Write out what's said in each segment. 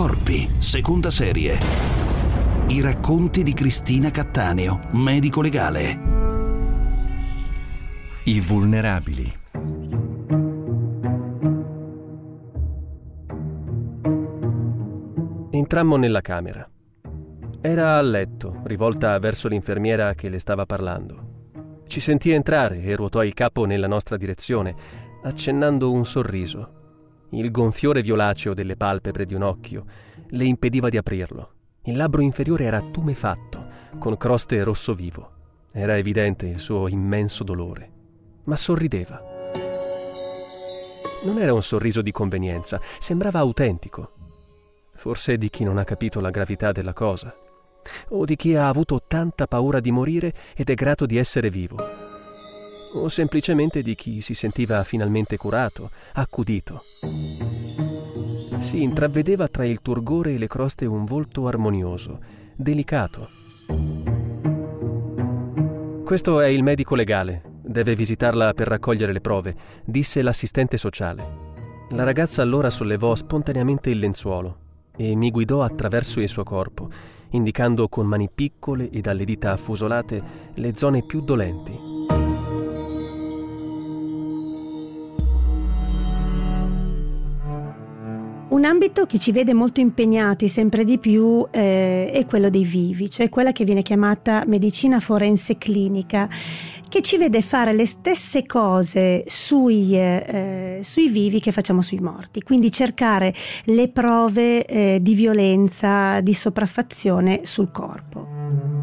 Corpi, seconda serie. I racconti di Cristina Cattaneo, medico legale. I vulnerabili. Entrammo nella camera. Era a letto, rivolta verso l'infermiera che le stava parlando. Ci sentì entrare e ruotò il capo nella nostra direzione, accennando un sorriso. Il gonfiore violaceo delle palpebre di un occhio le impediva di aprirlo. Il labbro inferiore era tumefatto, con croste rosso vivo. Era evidente il suo immenso dolore, ma sorrideva. Non era un sorriso di convenienza, sembrava autentico. Forse di chi non ha capito la gravità della cosa, o di chi ha avuto tanta paura di morire ed è grato di essere vivo, o semplicemente di chi si sentiva finalmente curato, accudito. Si intravedeva tra il turgore e le croste un volto armonioso, delicato. Questo è il medico legale, deve visitarla per raccogliere le prove, disse l'assistente sociale. La ragazza allora sollevò spontaneamente il lenzuolo e mi guidò attraverso il suo corpo, indicando con mani piccole e dalle dita affusolate le zone più dolenti. Un ambito che ci vede molto impegnati sempre di più eh, è quello dei vivi, cioè quella che viene chiamata medicina forense clinica, che ci vede fare le stesse cose sui, eh, sui vivi che facciamo sui morti, quindi cercare le prove eh, di violenza, di sopraffazione sul corpo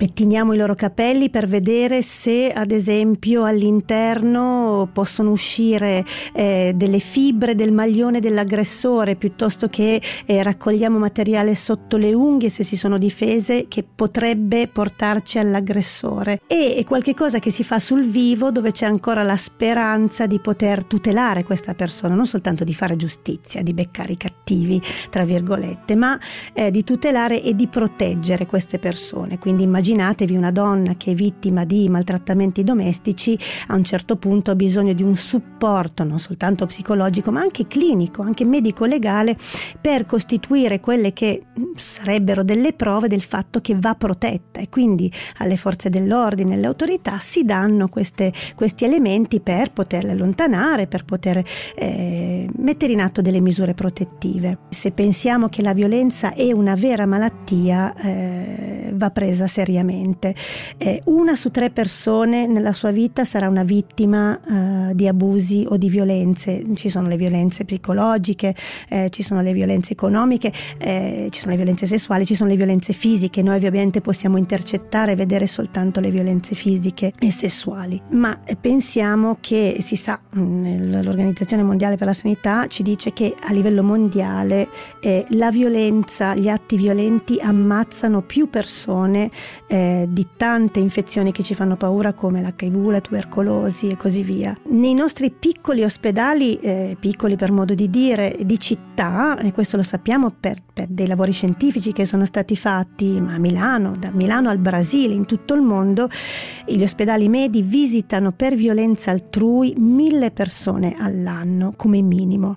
pettiniamo i loro capelli per vedere se ad esempio all'interno possono uscire eh, delle fibre del maglione dell'aggressore piuttosto che eh, raccogliamo materiale sotto le unghie se si sono difese che potrebbe portarci all'aggressore. E è qualcosa che si fa sul vivo dove c'è ancora la speranza di poter tutelare questa persona non soltanto di fare giustizia di beccare i cattivi tra virgolette ma eh, di tutelare e di proteggere queste persone. Quindi immaginiamo immaginatevi una donna che è vittima di maltrattamenti domestici, a un certo punto ha bisogno di un supporto non soltanto psicologico ma anche clinico, anche medico-legale per costituire quelle che sarebbero delle prove del fatto che va protetta e quindi alle forze dell'ordine, alle autorità si danno queste, questi elementi per poterle allontanare, per poter eh, mettere in atto delle misure protettive. Se pensiamo che la violenza è una vera malattia, eh, va presa seriamente seriamente. Eh, una su tre persone nella sua vita sarà una vittima eh, di abusi o di violenze. Ci sono le violenze psicologiche, eh, ci sono le violenze economiche, eh, ci sono le violenze sessuali, ci sono le violenze fisiche. Noi ovviamente possiamo intercettare e vedere soltanto le violenze fisiche e sessuali. Ma eh, pensiamo che si sa, mm, l'Organizzazione Mondiale per la Sanità ci dice che a livello mondiale eh, la violenza, gli atti violenti ammazzano più persone eh, di tante infezioni che ci fanno paura come l'HIV, la tubercolosi e così via. Nei nostri piccoli ospedali, eh, piccoli per modo di dire, di città, e questo lo sappiamo per, per dei lavori scientifici che sono stati fatti a Milano, da Milano al Brasile, in tutto il mondo, gli ospedali medi visitano per violenza altrui mille persone all'anno come minimo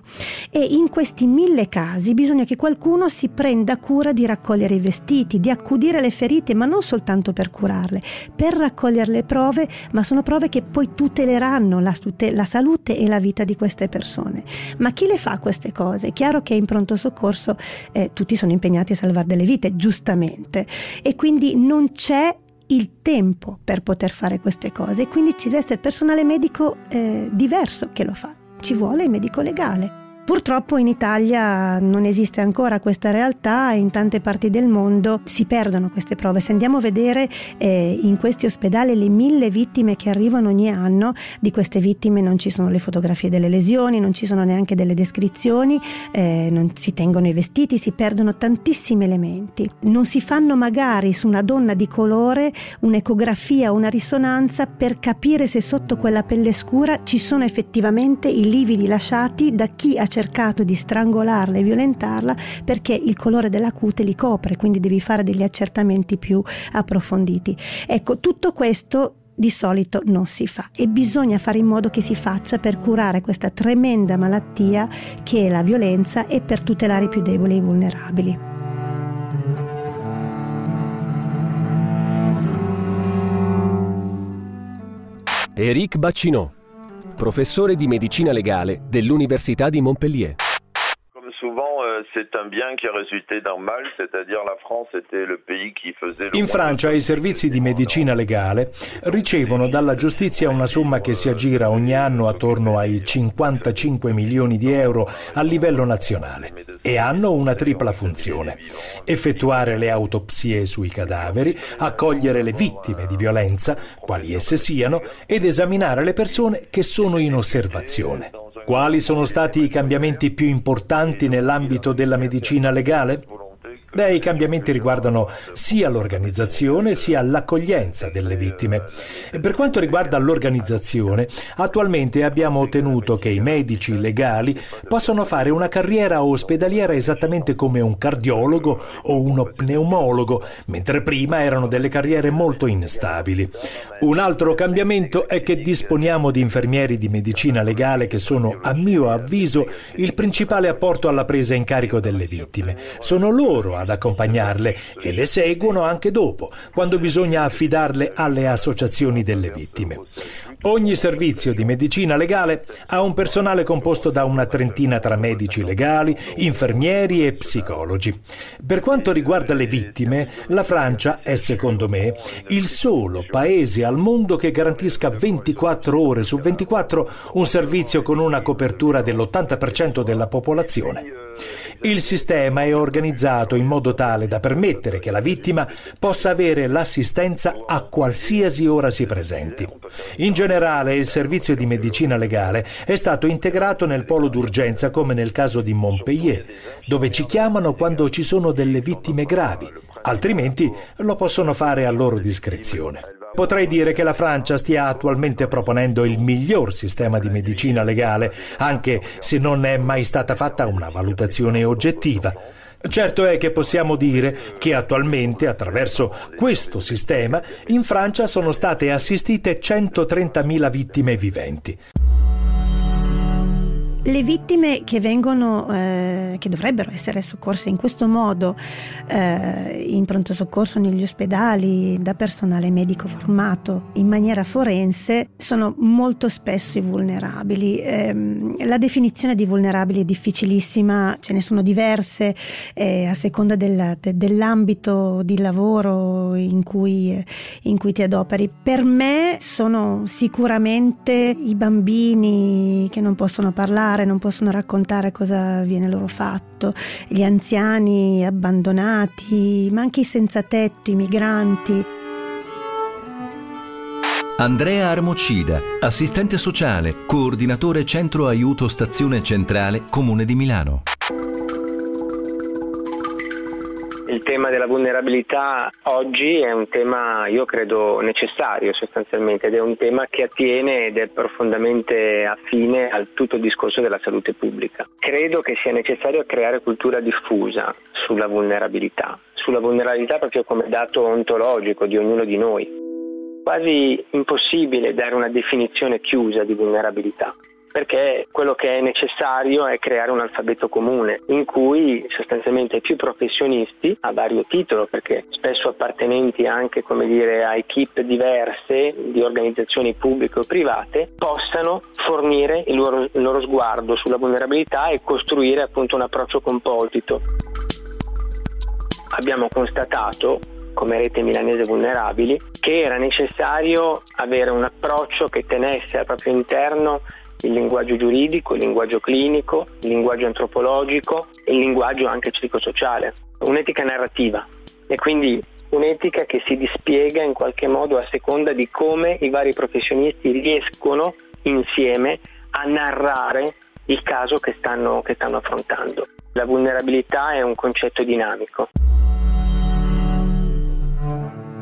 e in questi mille casi bisogna che qualcuno si prenda cura di raccogliere i vestiti, di accudire le ferite, ma non soltanto soltanto per curarle, per raccogliere le prove, ma sono prove che poi tuteleranno la, la salute e la vita di queste persone. Ma chi le fa queste cose? È chiaro che in pronto soccorso eh, tutti sono impegnati a salvare delle vite, giustamente, e quindi non c'è il tempo per poter fare queste cose, quindi ci deve essere personale medico eh, diverso che lo fa, ci vuole il medico legale. Purtroppo in Italia non esiste ancora questa realtà e in tante parti del mondo si perdono queste prove. Se andiamo a vedere eh, in questi ospedali le mille vittime che arrivano ogni anno, di queste vittime non ci sono le fotografie delle lesioni, non ci sono neanche delle descrizioni, eh, non si tengono i vestiti, si perdono tantissimi elementi. Non si fanno magari su una donna di colore un'ecografia una risonanza per capire se sotto quella pelle scura ci sono effettivamente i lividi lasciati da chi ha cercato di strangolarla e violentarla perché il colore della cute li copre, quindi devi fare degli accertamenti più approfonditi. Ecco, tutto questo di solito non si fa e bisogna fare in modo che si faccia per curare questa tremenda malattia che è la violenza e per tutelare i più deboli e i vulnerabili. Éric Baccinot, professore di medicina legale dell'Università di Montpellier. Faisait In Francia i servizi di medicina legale ricevono dalla giustizia una somma che si aggira ogni anno attorno ai 55 milioni di euro a livello nazionale e hanno una tripla funzione: effettuare le autopsie sui cadaveri, accogliere le vittime di violenza, quali esse siano, ed esaminare le persone che sono in osservazione. Quali sono stati i cambiamenti più importanti nell'ambito della medicina legale? Beh, i cambiamenti riguardano sia l'organizzazione sia l'accoglienza delle vittime. Per quanto riguarda l'organizzazione, attualmente abbiamo ottenuto che i medici legali possano fare una carriera ospedaliera esattamente come un cardiologo o uno pneumologo, mentre prima erano delle carriere molto instabili. Un altro cambiamento è che disponiamo di infermieri di medicina legale che sono, a mio avviso, il principale apporto alla presa in carico delle vittime. Sono loro a ad accompagnarle e le seguono anche dopo, quando bisogna affidarle alle associazioni delle vittime. Ogni servizio di medicina legale ha un personale composto da una trentina tra medici legali, infermieri e psicologi. Per quanto riguarda le vittime, la Francia è, secondo me, il solo paese al mondo che garantisca 24 ore su 24 un servizio con una copertura dell'80% della popolazione. Il sistema è organizzato in modo tale da permettere che la vittima possa avere l'assistenza a qualsiasi ora si presenti. In generale il servizio di medicina legale è stato integrato nel polo d'urgenza come nel caso di Montpellier, dove ci chiamano quando ci sono delle vittime gravi, altrimenti lo possono fare a loro discrezione. Potrei dire che la Francia stia attualmente proponendo il miglior sistema di medicina legale, anche se non è mai stata fatta una valutazione oggettiva. Certo è che possiamo dire che attualmente, attraverso questo sistema, in Francia sono state assistite 130.000 vittime viventi. Le vittime che vengono, eh, che dovrebbero essere soccorse in questo modo eh, in pronto soccorso negli ospedali da personale medico formato in maniera forense sono molto spesso i vulnerabili. Eh, la definizione di vulnerabili è difficilissima, ce ne sono diverse eh, a seconda del, de, dell'ambito di lavoro in cui, in cui ti adoperi. Per me sono sicuramente i bambini che non possono parlare parlare, non possono raccontare cosa viene loro fatto, gli anziani abbandonati, ma anche i senza tetto, i migranti. Andrea Armocida, assistente sociale, coordinatore centro aiuto stazione centrale Comune di Milano. Tema della vulnerabilità oggi è un tema, io credo, necessario sostanzialmente ed è un tema che attiene ed è profondamente affine al tutto il discorso della salute pubblica. Credo che sia necessario creare cultura diffusa sulla vulnerabilità, sulla vulnerabilità proprio come dato ontologico di ognuno di noi. Quasi impossibile dare una definizione chiusa di vulnerabilità perché quello che è necessario è creare un alfabeto comune in cui sostanzialmente più professionisti a vario titolo, perché spesso appartenenti anche come dire, a equip diverse di organizzazioni pubbliche o private, possano fornire il loro, il loro sguardo sulla vulnerabilità e costruire appunto un approccio composito. Abbiamo constatato come rete milanese vulnerabili che era necessario avere un approccio che tenesse al proprio interno il linguaggio giuridico, il linguaggio clinico, il linguaggio antropologico e il linguaggio anche psicosociale. Un'etica narrativa e quindi un'etica che si dispiega in qualche modo a seconda di come i vari professionisti riescono insieme a narrare il caso che stanno, che stanno affrontando. La vulnerabilità è un concetto dinamico.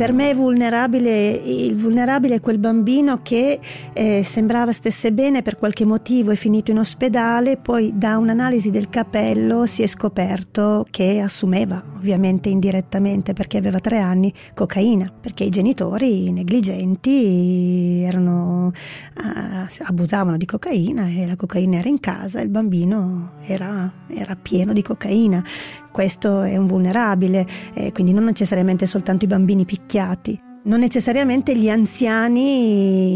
Per me vulnerabile, il vulnerabile è quel bambino che eh, sembrava stesse bene per qualche motivo, è finito in ospedale, poi da un'analisi del capello si è scoperto che assumeva, ovviamente indirettamente perché aveva tre anni, cocaina, perché i genitori negligenti erano, uh, abusavano di cocaina e la cocaina era in casa e il bambino era, era pieno di cocaina questo è un vulnerabile, eh, quindi non necessariamente soltanto i bambini picchiati, non necessariamente gli anziani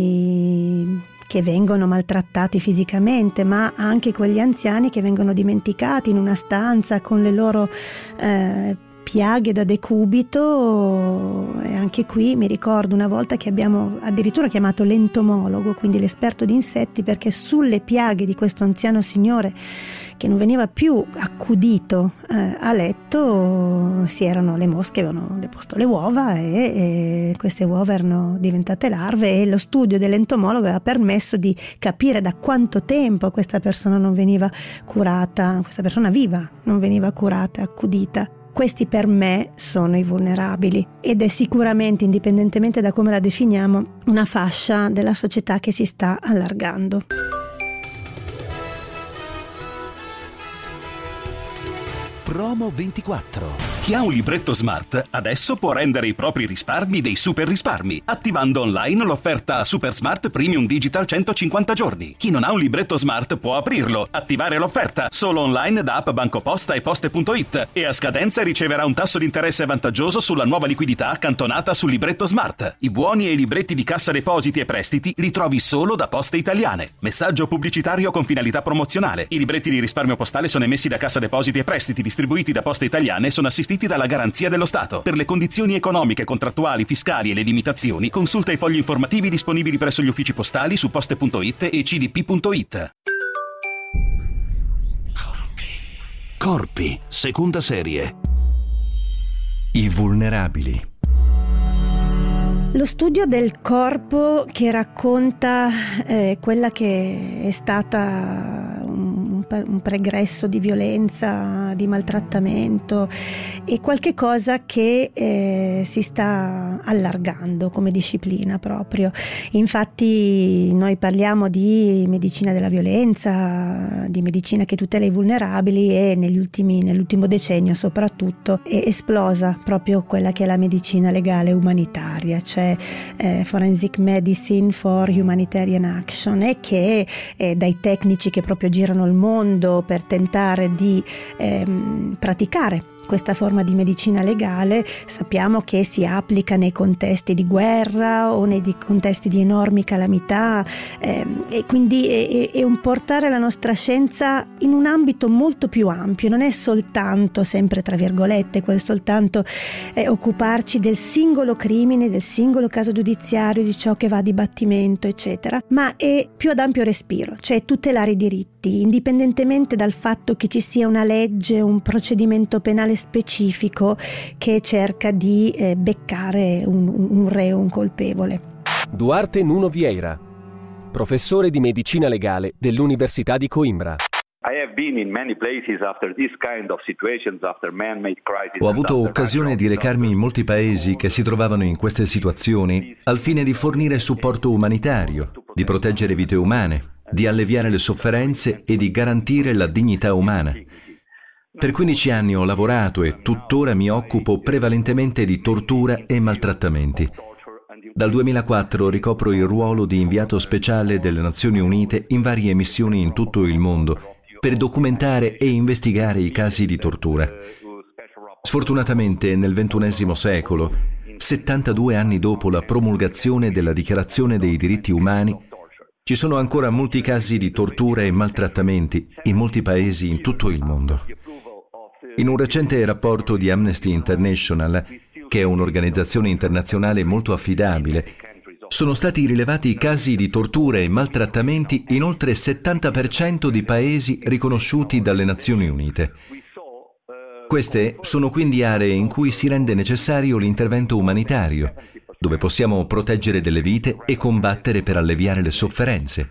che vengono maltrattati fisicamente, ma anche quegli anziani che vengono dimenticati in una stanza con le loro eh, piaghe da decubito e anche qui mi ricordo una volta che abbiamo addirittura chiamato l'entomologo, quindi l'esperto di insetti, perché sulle piaghe di questo anziano signore che non veniva più accudito eh, a letto si erano le mosche avevano deposto le uova e, e, queste uova erano diventate larve e lo studio dell'entomologo aveva permesso di capire da quanto tempo questa persona non veniva curata, questa persona viva non veniva curata, accudita. Questi per me sono i vulnerabili ed è sicuramente, indipendentemente da come la definiamo, una fascia della società che si sta allargando. Promo 24. Chi ha un libretto smart adesso può rendere i propri risparmi dei super risparmi, attivando online l'offerta Super Smart Premium Digital 150 giorni. Chi non ha un libretto smart può aprirlo, attivare l'offerta solo online da app Banco Posta e Poste.it e a scadenza riceverà un tasso di interesse vantaggioso sulla nuova liquidità accantonata sul libretto smart. I buoni e i libretti di cassa depositi e prestiti li trovi solo da Poste Italiane. Messaggio pubblicitario con finalità promozionale. I libretti di risparmio postale sono emessi da Cassa Depositi e Prestiti distribuiti da Poste Italiane sono assistiti dalla garanzia dello Stato. Per le condizioni economiche, contrattuali, fiscali e le limitazioni, consulta i fogli informativi disponibili presso gli uffici postali su poste.it e cdp.it. Corpi, seconda serie. I vulnerabili. Lo studio del corpo che racconta eh, quella che è stata un pregresso di violenza, di maltrattamento e qualche cosa che eh, si sta allargando come disciplina proprio. Infatti noi parliamo di medicina della violenza, di medicina che tutela i vulnerabili e negli ultimi, nell'ultimo decennio soprattutto è esplosa proprio quella che è la medicina legale umanitaria, cioè eh, Forensic Medicine for Humanitarian Action e che eh, dai tecnici che proprio girano il mondo per tentare di ehm, praticare questa forma di medicina legale sappiamo che si applica nei contesti di guerra o nei contesti di enormi calamità ehm, e quindi è, è, un portare la nostra scienza in un ambito molto più ampio, non è soltanto, sempre tra virgolette, quel soltanto eh, occuparci del singolo crimine, del singolo caso giudiziario, di ciò che va a dibattimento, eccetera, ma è più ad ampio respiro, cioè tutelare i diritti, indipendentemente dal fatto che ci sia una legge, un procedimento penale specifico che cerca di eh, beccare un, un reo, un colpevole. Duarte Nuno Vieira, professore di medicina legale dell'Università di Coimbra. Ho avuto occasione di recarmi in molti paesi che si trovavano in queste situazioni al fine di fornire supporto umanitario, di proteggere vite umane, di alleviare le sofferenze e di garantire la dignità umana. Per 15 anni ho lavorato e tuttora mi occupo prevalentemente di tortura e maltrattamenti. Dal 2004 ricopro il ruolo di inviato speciale delle Nazioni Unite in varie missioni in tutto il mondo per documentare e investigare i casi di tortura. Sfortunatamente nel XXI secolo, 72 anni dopo la promulgazione della Dichiarazione dei diritti umani, ci sono ancora molti casi di tortura e maltrattamenti in molti paesi in tutto il mondo. In un recente rapporto di Amnesty International, che è un'organizzazione internazionale molto affidabile, sono stati rilevati casi di torture e maltrattamenti in oltre il 70% di paesi riconosciuti dalle Nazioni Unite. Queste sono quindi aree in cui si rende necessario l'intervento umanitario, dove possiamo proteggere delle vite e combattere per alleviare le sofferenze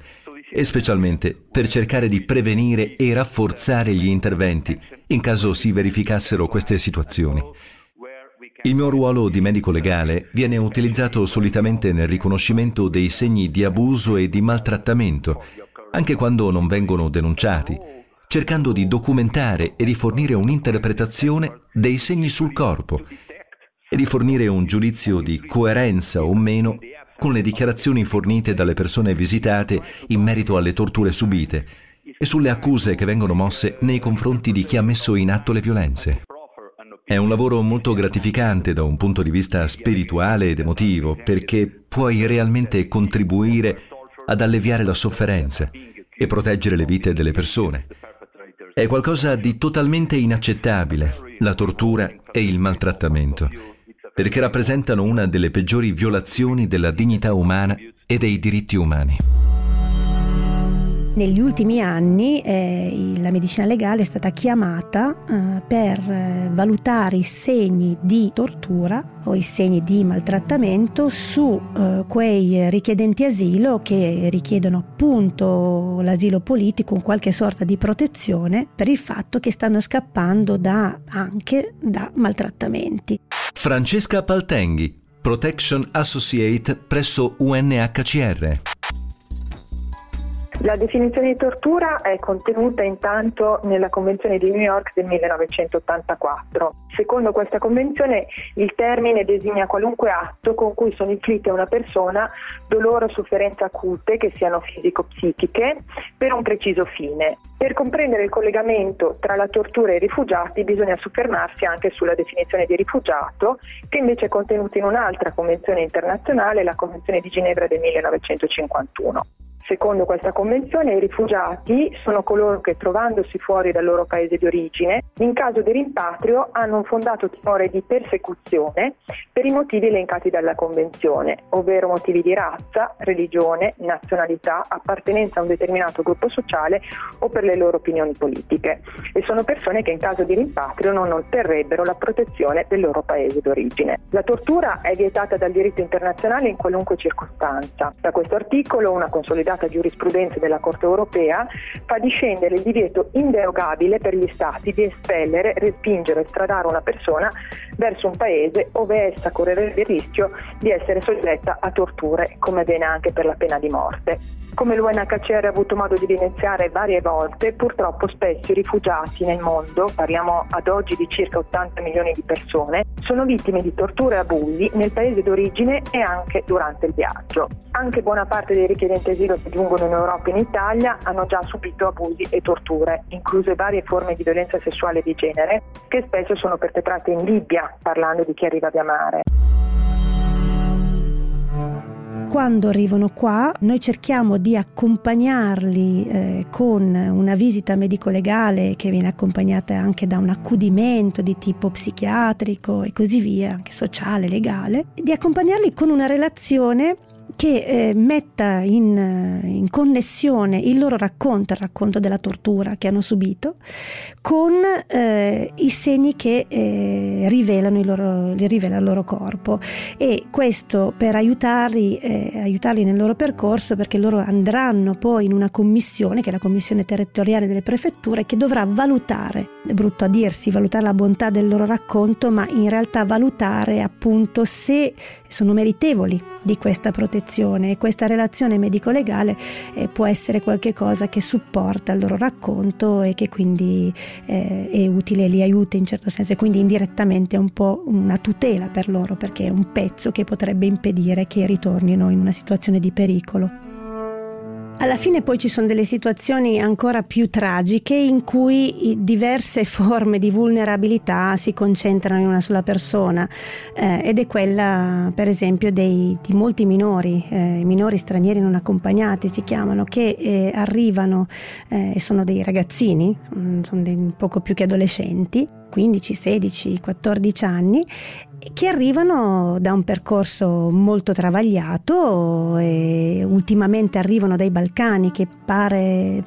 e specialmente per cercare di prevenire e rafforzare gli interventi in caso si verificassero queste situazioni. Il mio ruolo di medico legale viene utilizzato solitamente nel riconoscimento dei segni di abuso e di maltrattamento, anche quando non vengono denunciati, cercando di documentare e di fornire un'interpretazione dei segni sul corpo e di fornire un giudizio di coerenza o meno con le dichiarazioni fornite dalle persone visitate in merito alle torture subite e sulle accuse che vengono mosse nei confronti di chi ha messo in atto le violenze. È un lavoro molto gratificante da un punto di vista spirituale ed emotivo perché puoi realmente contribuire ad alleviare la sofferenza e proteggere le vite delle persone. È qualcosa di totalmente inaccettabile, la tortura e il maltrattamento, perché rappresentano una delle peggiori violazioni della dignità umana e dei diritti umani. Negli ultimi anni eh, la medicina legale è stata chiamata eh, per eh, valutare i segni di tortura o i segni di maltrattamento su eh, quei richiedenti asilo che richiedono appunto l'asilo politico, un qualche sorta di protezione per il fatto che stanno scappando da, anche da maltrattamenti. Francesca Paltenghi, Protection Associate presso UNHCR. La definizione di tortura è contenuta intanto nella Convenzione di New York del 1984. Secondo questa convenzione il termine designa qualunque atto con cui sono inflitte a una persona dolore o sofferenze acute, che siano fisico-psichiche, per un preciso fine. Per comprendere il collegamento tra la tortura e i rifugiati bisogna soffermarsi anche sulla definizione di rifugiato, che invece è contenuta in un'altra convenzione internazionale, la Convenzione di Ginevra del 1951. Secondo questa convenzione i rifugiati sono coloro che trovandosi fuori dal loro paese di origine, in caso di rimpatrio hanno un fondato timore di persecuzione per i motivi elencati dalla convenzione, ovvero motivi di razza, religione, nazionalità, appartenenza a un determinato gruppo sociale o per le loro opinioni politiche. E sono persone che in caso di rimpatrio non otterrebbero la protezione del loro paese d'origine. La tortura è vietata dal diritto internazionale in qualunque circostanza. Da questo articolo una consolidata consolidata giurisprudenza della Corte europea fa discendere il divieto inderogabile per gli Stati di espellere, respingere o estradare una persona verso un paese ove essa correrebbe il rischio di essere soggetta a torture, come avviene anche per la pena di morte. Come l'UNHCR ha avuto modo di evidenziare varie volte, purtroppo spesso i rifugiati nel mondo, parliamo ad oggi di circa 80 milioni di persone, sono vittime di torture e abusi nel paese d'origine e anche durante il viaggio. Anche buona parte dei richiedenti asilo che giungono in Europa e in Italia hanno già subito abusi e torture, incluse varie forme di violenza sessuale di genere, che spesso sono perpetrate in Libia, parlando di chi arriva via mare quando arrivano qua noi cerchiamo di accompagnarli eh, con una visita medico-legale che viene accompagnata anche da un accudimento di tipo psichiatrico e così via, anche sociale, legale, di accompagnarli con una relazione che eh, metta in, in, connessione il loro racconto, il racconto della tortura che hanno subito, con eh, i segni che eh, rivelano, il loro, rivela il loro corpo. E questo per aiutarli, eh, aiutarli nel loro percorso perché loro andranno poi in una commissione che è la commissione territoriale delle prefetture che dovrà valutare, è brutto a dirsi, valutare la bontà del loro racconto ma in realtà valutare appunto se sono meritevoli di questa protezione e questa relazione medico-legale eh, può essere qualcosa che supporta il loro racconto e che quindi eh, è utile, li aiuta in certo senso e quindi indirettamente è un po' una tutela per loro perché è un pezzo che potrebbe impedire che ritornino in una situazione di pericolo. Alla fine poi ci sono delle situazioni ancora più tragiche in cui diverse forme di vulnerabilità si concentrano in una sola persona eh, ed è quella per esempio dei, di molti minori, eh, minori stranieri non accompagnati si chiamano, che eh, arrivano e eh, sono dei ragazzini, mm, sono dei poco più che adolescenti 15, 16, 14 anni che arrivano da un percorso molto travagliato e ultimamente arrivano dai Balcani che pare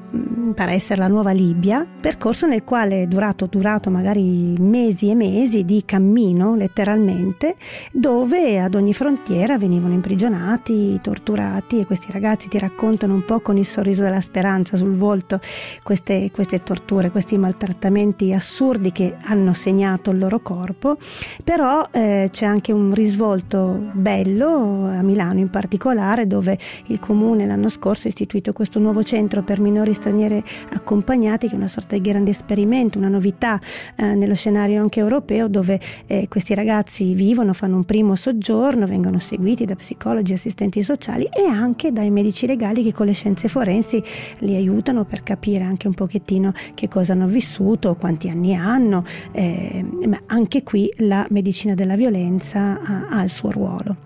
pare essere la nuova Libia, percorso nel quale è durato, durato magari mesi e mesi di cammino, letteralmente, dove ad ogni frontiera venivano imprigionati, torturati e questi ragazzi ti raccontano un po' con il sorriso della speranza sul volto queste, queste torture, questi maltrattamenti assurdi che hanno segnato il loro corpo, però eh, c'è anche un risvolto bello a Milano in particolare dove il comune l'anno scorso ha istituito questo nuovo centro per minori straniere accompagnati che è una sorta di grande esperimento, una novità eh, nello scenario anche europeo dove eh, questi ragazzi vivono, fanno un primo soggiorno, vengono seguiti da psicologi, assistenti sociali e anche dai medici legali che con le scienze forensi li aiutano per capire anche un pochettino che cosa hanno vissuto, quanti anni hanno, eh, ma anche qui la medicina della violenza ha, ha il suo ruolo.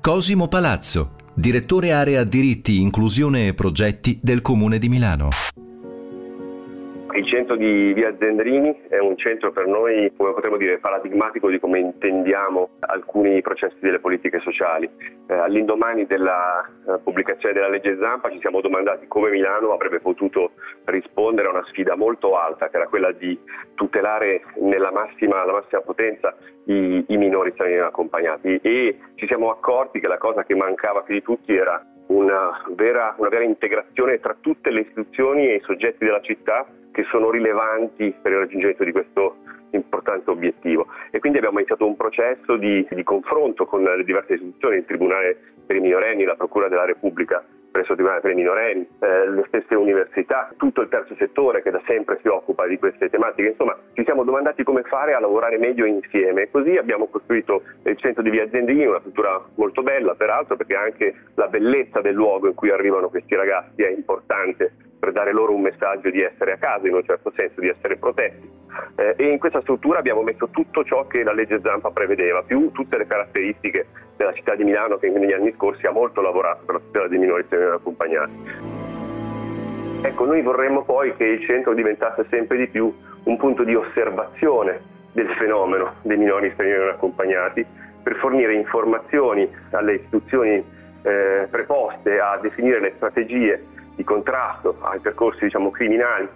Cosimo Palazzo, direttore area diritti, inclusione e progetti del Comune di Milano. Centro di Via Zendrini è un centro per noi, come potremmo dire, paradigmatico di come intendiamo alcuni processi delle politiche sociali. Eh, all'indomani della eh, pubblicazione della legge Zampa ci siamo domandati come Milano avrebbe potuto rispondere a una sfida molto alta, che era quella di tutelare nella massima, massima potenza i, i minori stranieri accompagnati e ci siamo accorti che la cosa che mancava più di tutti era una vera, una vera integrazione tra tutte le istituzioni e i soggetti della città che sono rilevanti per il raggiungimento di questo importante obiettivo. E quindi abbiamo iniziato un processo di, di confronto con le diverse istituzioni, il Tribunale per i minorenni, la Procura della Repubblica presso il Tribunale per i minorenni, eh, le stesse università, tutto il terzo settore che da sempre si occupa di queste tematiche. Insomma, ci siamo domandati come fare a lavorare meglio insieme. Così abbiamo costruito il centro di Via Zendini, una struttura molto bella peraltro perché anche la bellezza del luogo in cui arrivano questi ragazzi è importante per dare loro un messaggio di essere a casa, in un certo senso, di essere protetti. Eh, e in questa struttura abbiamo messo tutto ciò che la legge Zampa prevedeva, più tutte le caratteristiche della città di Milano che negli anni scorsi ha molto lavorato per la tutela dei minori accompagnati. Ecco, noi vorremmo poi che il centro diventasse sempre di più un punto di osservazione del fenomeno dei minori stranieri non accompagnati per fornire informazioni alle istituzioni eh, preposte a definire le strategie di contrasto ai percorsi diciamo, criminali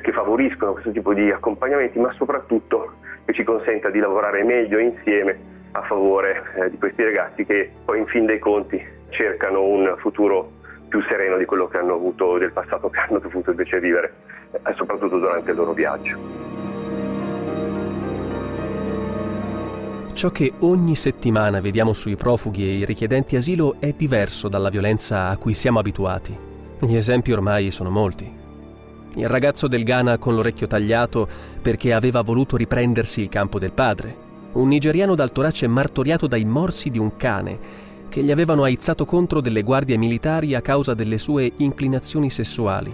che favoriscono questo tipo di accompagnamenti, ma soprattutto che ci consenta di lavorare meglio insieme a favore eh, di questi ragazzi che poi in fin dei conti cercano un futuro più sereno di quello che hanno avuto del passato, che hanno dovuto invece vivere, eh, soprattutto durante il loro viaggio. Ciò che ogni settimana vediamo sui profughi e i richiedenti asilo è diverso dalla violenza a cui siamo abituati. Gli esempi ormai sono molti. Il ragazzo del Ghana con l'orecchio tagliato perché aveva voluto riprendersi il campo del padre. Un nigeriano dal torace martoriato dai morsi di un cane che gli avevano aizzato contro delle guardie militari a causa delle sue inclinazioni sessuali.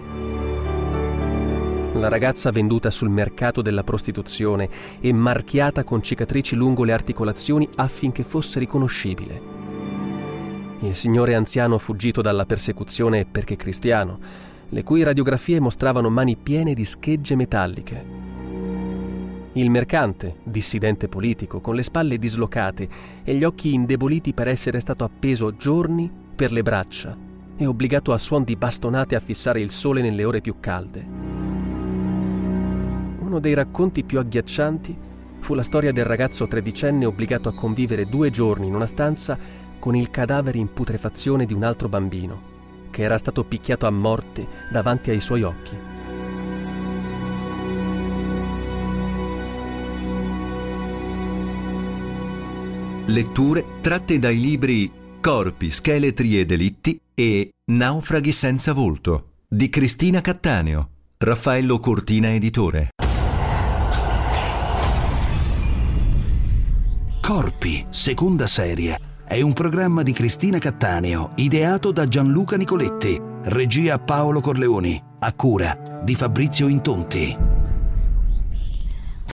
La ragazza venduta sul mercato della prostituzione e marchiata con cicatrici lungo le articolazioni affinché fosse riconoscibile il signore anziano fuggito dalla persecuzione perché cristiano, le cui radiografie mostravano mani piene di schegge metalliche. Il mercante, dissidente politico, con le spalle dislocate e gli occhi indeboliti per essere stato appeso giorni per le braccia e obbligato a suon di bastonate a fissare il sole nelle ore più calde. Uno dei racconti più agghiaccianti fu la storia del ragazzo tredicenne obbligato a convivere due giorni in una stanza con il cadavere in putrefazione di un altro bambino, che era stato picchiato a morte davanti ai suoi occhi. Letture tratte dai libri Corpi, scheletri e delitti e Naufraghi senza volto di Cristina Cattaneo, Raffaello Cortina editore. Corpi, seconda serie è un programma di Cristina Cattaneo, ideato da Gianluca Nicoletti, regia Paolo Corleoni, a cura di Fabrizio Intonti.